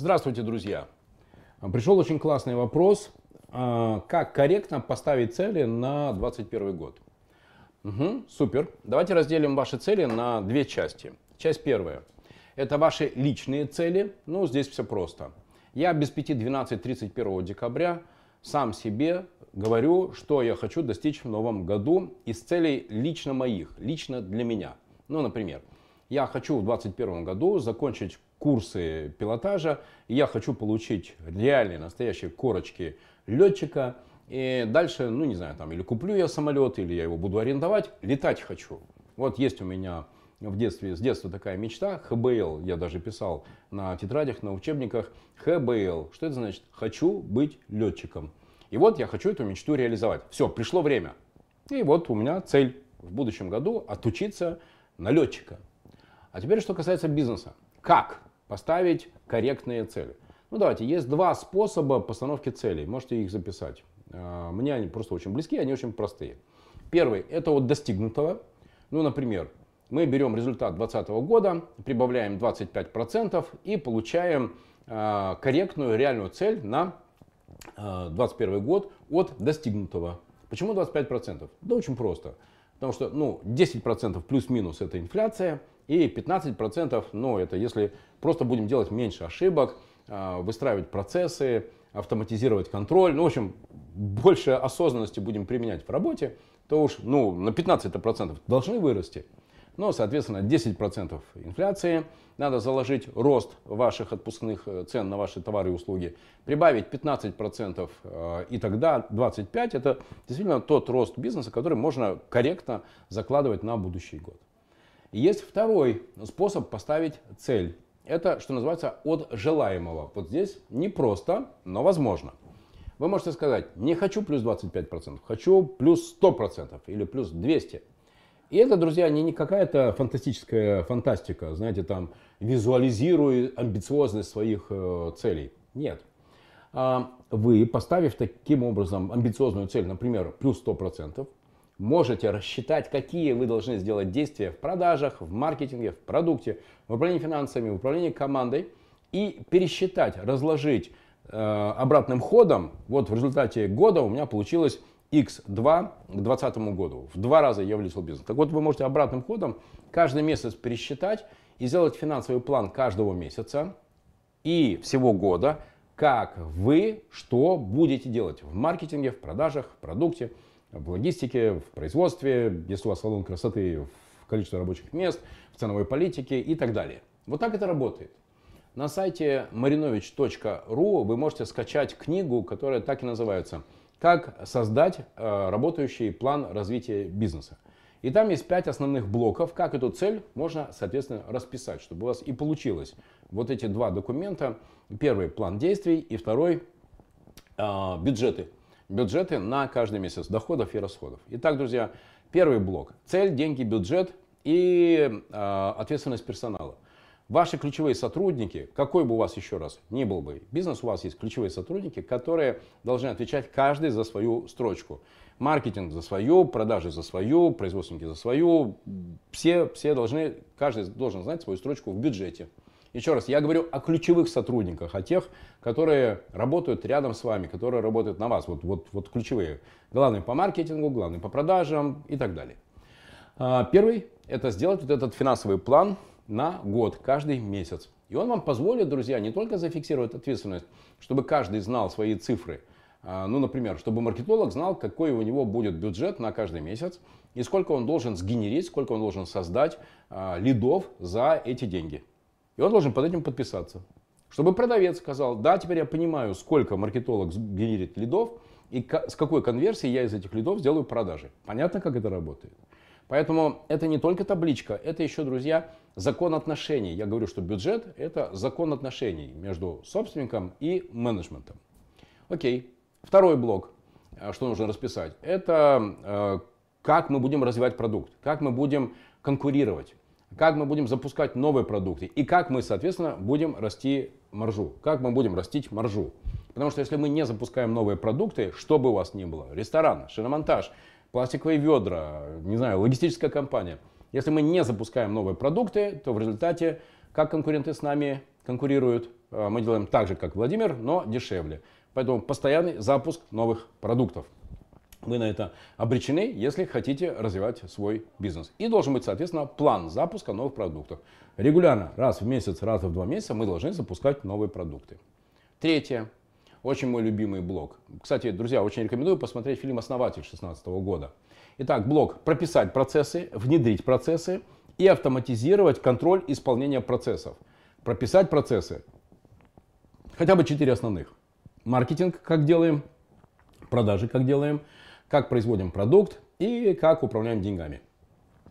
Здравствуйте, друзья! Пришел очень классный вопрос. А, как корректно поставить цели на 2021 год? Угу, супер. Давайте разделим ваши цели на две части. Часть первая. Это ваши личные цели. Ну, здесь все просто. Я без 5, 12, 31 декабря сам себе говорю, что я хочу достичь в новом году из целей лично моих, лично для меня. Ну, например, я хочу в 2021 году закончить курсы пилотажа, я хочу получить реальные, настоящие корочки летчика, и дальше, ну не знаю, там или куплю я самолет, или я его буду арендовать, летать хочу. Вот есть у меня в детстве, с детства такая мечта, ХБЛ, я даже писал на тетрадях, на учебниках, ХБЛ, что это значит? Хочу быть летчиком. И вот я хочу эту мечту реализовать. Все, пришло время. И вот у меня цель в будущем году отучиться на летчика. А теперь, что касается бизнеса. Как поставить корректные цели? Ну давайте, есть два способа постановки целей. Можете их записать. А, мне они просто очень близки, они очень простые. Первый, это от достигнутого. Ну, например, мы берем результат 2020 года, прибавляем 25% и получаем э, корректную реальную цель на 2021 э, год от достигнутого. Почему 25%? Да очень просто. Потому что ну, 10% плюс-минус это инфляция, и 15% ну, это если просто будем делать меньше ошибок, э, выстраивать процессы, автоматизировать контроль, ну, в общем, больше осознанности будем применять в работе, то уж ну, на 15% должны вырасти. Но, соответственно, 10% инфляции, надо заложить рост ваших отпускных э, цен на ваши товары и услуги, прибавить 15% э, и тогда 25% это действительно тот рост бизнеса, который можно корректно закладывать на будущий год. Есть второй способ поставить цель. Это, что называется, от желаемого. Вот здесь непросто, но возможно. Вы можете сказать, не хочу плюс 25%, хочу плюс 100% или плюс 200%. И это, друзья, не, не какая-то фантастическая фантастика, знаете, там, визуализируя амбициозность своих э, целей. Нет. А вы, поставив таким образом амбициозную цель, например, плюс 100%, можете рассчитать, какие вы должны сделать действия в продажах, в маркетинге, в продукте, в управлении финансами, в управлении командой и пересчитать, разложить э, обратным ходом. Вот в результате года у меня получилось X2 к 2020 году. В два раза я увеличил бизнес. Так вот, вы можете обратным ходом каждый месяц пересчитать и сделать финансовый план каждого месяца и всего года, как вы что будете делать в маркетинге, в продажах, в продукте, в логистике, в производстве, если у вас салон красоты, в количестве рабочих мест, в ценовой политике и так далее. Вот так это работает. На сайте marinovich.ru вы можете скачать книгу, которая так и называется – как создать э, работающий план развития бизнеса. И там есть пять основных блоков, как эту цель можно, соответственно, расписать, чтобы у вас и получилось вот эти два документа. Первый план действий и второй э, бюджеты. Бюджеты на каждый месяц доходов и расходов. Итак, друзья, первый блок. Цель, деньги, бюджет и э, ответственность персонала. Ваши ключевые сотрудники, какой бы у вас еще раз ни был бы бизнес, у вас есть ключевые сотрудники, которые должны отвечать каждый за свою строчку. Маркетинг за свою, продажи за свою, производственники за свою. Все, все должны, каждый должен знать свою строчку в бюджете. Еще раз, я говорю о ключевых сотрудниках, о тех, которые работают рядом с вами, которые работают на вас. Вот, вот, вот ключевые. Главный по маркетингу, главный по продажам и так далее. А, первый – это сделать вот этот финансовый план на год, каждый месяц. И он вам позволит, друзья, не только зафиксировать ответственность, чтобы каждый знал свои цифры, а, ну, например, чтобы маркетолог знал, какой у него будет бюджет на каждый месяц и сколько он должен сгенерить, сколько он должен создать а, лидов за эти деньги. И он должен под этим подписаться. Чтобы продавец сказал, да, теперь я понимаю, сколько маркетолог генерит лидов и с какой конверсией я из этих лидов сделаю продажи. Понятно, как это работает? Поэтому это не только табличка, это еще, друзья, закон отношений. Я говорю, что бюджет – это закон отношений между собственником и менеджментом. Окей. Второй блок, э, что нужно расписать, это э, как мы будем развивать продукт, как мы будем конкурировать, как мы будем запускать новые продукты и как мы, соответственно, будем расти маржу, как мы будем растить маржу. Потому что если мы не запускаем новые продукты, что бы у вас ни было, ресторан, шиномонтаж – пластиковые ведра, не знаю, логистическая компания. Если мы не запускаем новые продукты, то в результате как конкуренты с нами конкурируют? э, мы делаем так же, как Владимир, но дешевле. Поэтому постоянный запуск новых продуктов. Вы на это обречены, если хотите развивать свой бизнес. И должен быть, соответственно, план запуска новых продуктов. Регулярно, раз в месяц, раз в два месяца мы должны запускать новые продукты. Третье. Очень мой любимый блок. Кстати, друзья, очень рекомендую посмотреть фильм «Основатель» 2016 года. Итак, блок «Прописать процессы», «Внедрить процессы» и автоматизировать контроль исполнения процессов. Прописать процессы. Хотя бы четыре основных. Маркетинг, как делаем, продажи, как делаем, как производим продукт и как управляем деньгами.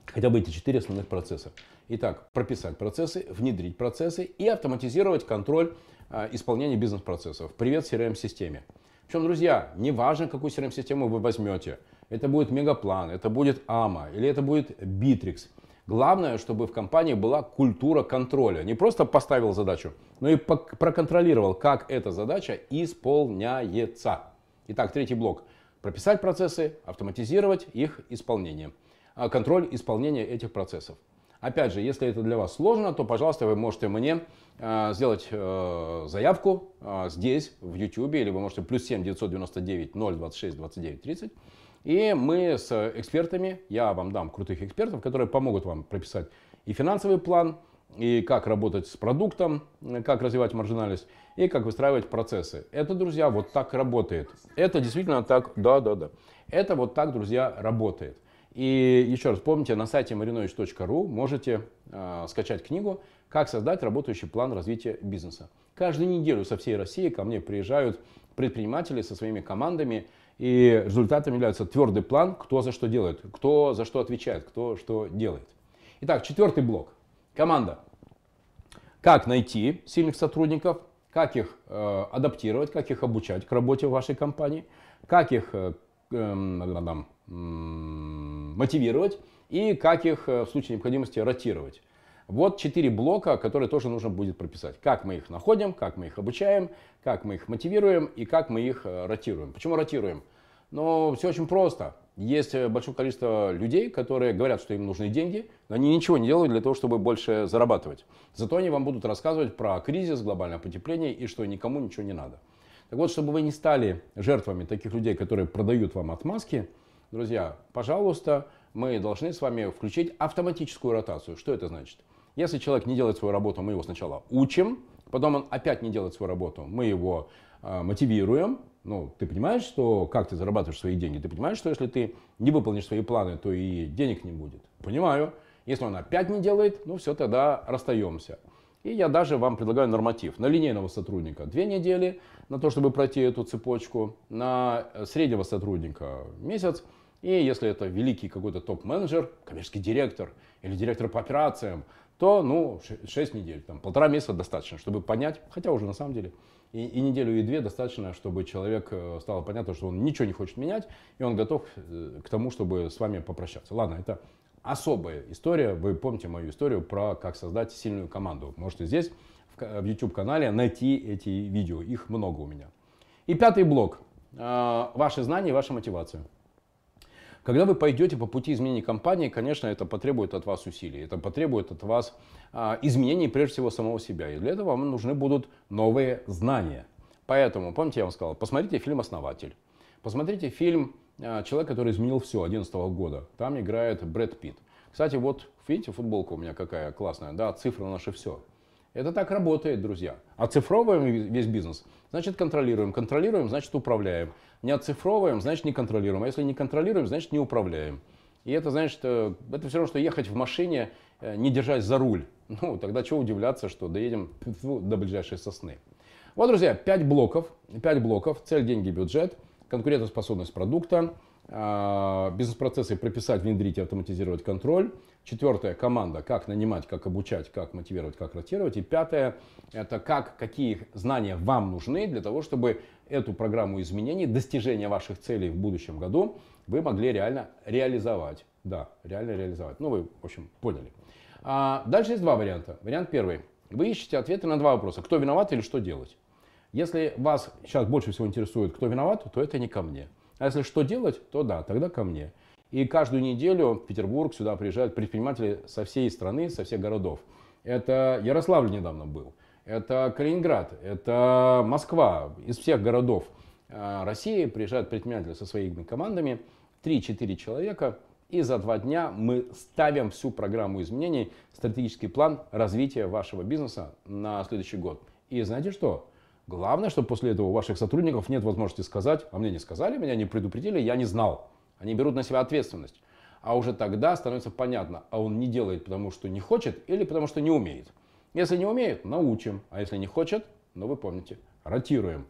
Хотя бы эти четыре основных процесса. Итак, прописать процессы, внедрить процессы и автоматизировать контроль э, исполнения бизнес-процессов. Привет CRM-системе. Причем, друзья, не важно, какую CRM-систему вы возьмете. Это будет Мегаплан, это будет AMA или это будет Bittrex. Главное, чтобы в компании была культура контроля. Не просто поставил задачу, но и проконтролировал, как эта задача исполняется. Итак, третий блок – прописать процессы, автоматизировать их исполнение. А, контроль исполнения этих процессов. Опять же, если это для вас сложно, то, пожалуйста, вы можете мне э, сделать э, заявку э, здесь, в YouTube, или вы можете плюс 7 999 026 29 30. И мы с экспертами, я вам дам крутых экспертов, которые помогут вам прописать и финансовый план, и как работать с продуктом, как развивать маржинальность, и как выстраивать процессы. Это, друзья, вот так работает. Это действительно так, да, да, да. Это вот так, друзья, работает. И еще раз помните, на сайте marinovich.ru можете э, скачать книгу «Как создать работающий план развития бизнеса». Каждую неделю со всей России ко мне приезжают предприниматели со своими командами, и результатом является твердый план, кто за что делает, кто за что отвечает, кто что делает. Итак, четвертый блок. Команда. Как найти сильных сотрудников, как их э, адаптировать, как их обучать к работе в вашей компании, как их э, э, мотивировать и как их э, в случае необходимости ротировать. Вот четыре блока, которые тоже нужно будет прописать. Как мы их находим, как мы их обучаем, как мы их мотивируем и как мы их э, ротируем. Почему ротируем? Ну, все очень просто. Есть э, большое количество людей, которые говорят, что им нужны деньги, но они ничего не делают для того, чтобы больше зарабатывать. Зато они вам будут рассказывать про кризис, глобальное потепление и что никому ничего не надо. Так вот, чтобы вы не стали жертвами таких людей, которые продают вам отмазки, друзья, пожалуйста, мы должны с вами включить автоматическую ротацию. Что это значит? Если человек не делает свою работу, мы его сначала учим, потом он опять не делает свою работу, мы его э, мотивируем, ну, ты понимаешь, что как ты зарабатываешь свои деньги? Ты понимаешь, что если ты не выполнишь свои планы, то и денег не будет? Понимаю. Если он опять не делает, ну все, тогда расстаемся. И я даже вам предлагаю норматив. На линейного сотрудника две недели на то, чтобы пройти эту цепочку. На среднего сотрудника месяц. И если это великий какой-то топ-менеджер, коммерческий директор или директор по операциям, то ну, 6 недель, там, полтора месяца достаточно, чтобы понять, хотя уже на самом деле и, и неделю, и две достаточно, чтобы человек э, стало понятно, что он ничего не хочет менять, и он готов э, к тому, чтобы с вами попрощаться. Ладно, это особая история. Вы помните мою историю про как создать сильную команду. Можете здесь, в YouTube-канале, найти эти видео. Их много у меня. И пятый блок. Э, ваши знания и ваша мотивация. Когда вы пойдете по пути изменения компании, конечно, это потребует от вас усилий, это потребует от вас а, изменений прежде всего самого себя. И для этого вам нужны будут новые знания. Поэтому, помните, я вам сказал, посмотрите фильм «Основатель». Посмотрите фильм а, «Человек, который изменил все» 2011 года. Там играет Брэд Питт. Кстати, вот видите, футболка у меня какая классная, да, цифры наше все. Это так работает, друзья. Оцифровываем весь бизнес, значит контролируем. Контролируем, значит управляем. Не оцифровываем, значит не контролируем. А если не контролируем, значит не управляем. И это значит, э, это все равно, что ехать в машине, э, не держась за руль. Ну, тогда чего удивляться, что доедем до ближайшей сосны. Вот, друзья, 5 блоков. 5 блоков. Цель, деньги, бюджет. Конкурентоспособность продукта бизнес-процессы прописать, внедрить автоматизировать контроль. Четвертое, команда, как нанимать, как обучать, как мотивировать, как ротировать. И пятое, это как, какие знания вам нужны для того, чтобы эту программу изменений, достижения ваших целей в будущем году вы могли реально реализовать. Да, реально реализовать. Ну, вы, в общем, поняли. А дальше есть два варианта. Вариант первый. Вы ищете ответы на два вопроса. Кто виноват или что делать? Если вас сейчас больше всего интересует, кто виноват, то это не ко мне. А если что делать, то да, тогда ко мне. И каждую неделю в Петербург сюда приезжают предприниматели со всей страны, со всех городов. Это Ярославль недавно был. это Калининград, это Москва. Из всех городов э, России приезжают предприниматели со своими командами, 3-4 человека, и за два дня мы ставим всю программу изменений, стратегический план развития вашего бизнеса на следующий год. И знаете что? Главное, чтобы после этого у ваших сотрудников нет возможности сказать, а мне не сказали, меня не предупредили, я не знал. Они берут на себя ответственность. А уже тогда становится понятно, а он не делает, потому что не хочет или потому что не умеет. Если не умеет, научим. А если не хочет, ну вы помните, ротируем.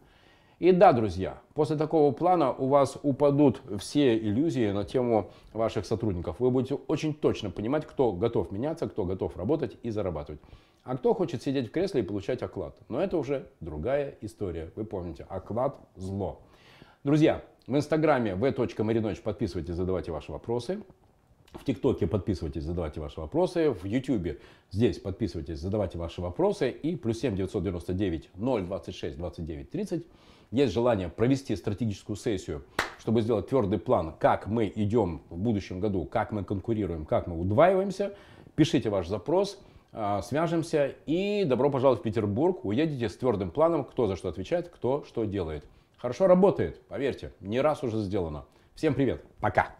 И да, друзья, после такого плана у вас упадут все иллюзии на тему ваших сотрудников. Вы будете очень точно понимать, кто готов меняться, кто готов работать и зарабатывать. А кто хочет сидеть в кресле и получать оклад. Но это уже другая история. Вы помните, оклад – зло. Друзья, в инстаграме v.marinovич подписывайтесь, задавайте ваши вопросы. В ТикТоке подписывайтесь, задавайте ваши вопросы. В Ютубе здесь подписывайтесь, задавайте ваши вопросы. И плюс 7 999 026 29 30. Есть желание провести стратегическую сессию, чтобы сделать твердый план, как мы идем в будущем году, как мы конкурируем, как мы удваиваемся. Пишите ваш запрос, свяжемся и добро пожаловать в Петербург. Уедете с твердым планом, кто за что отвечает, кто что делает. Хорошо работает, поверьте, не раз уже сделано. Всем привет, пока!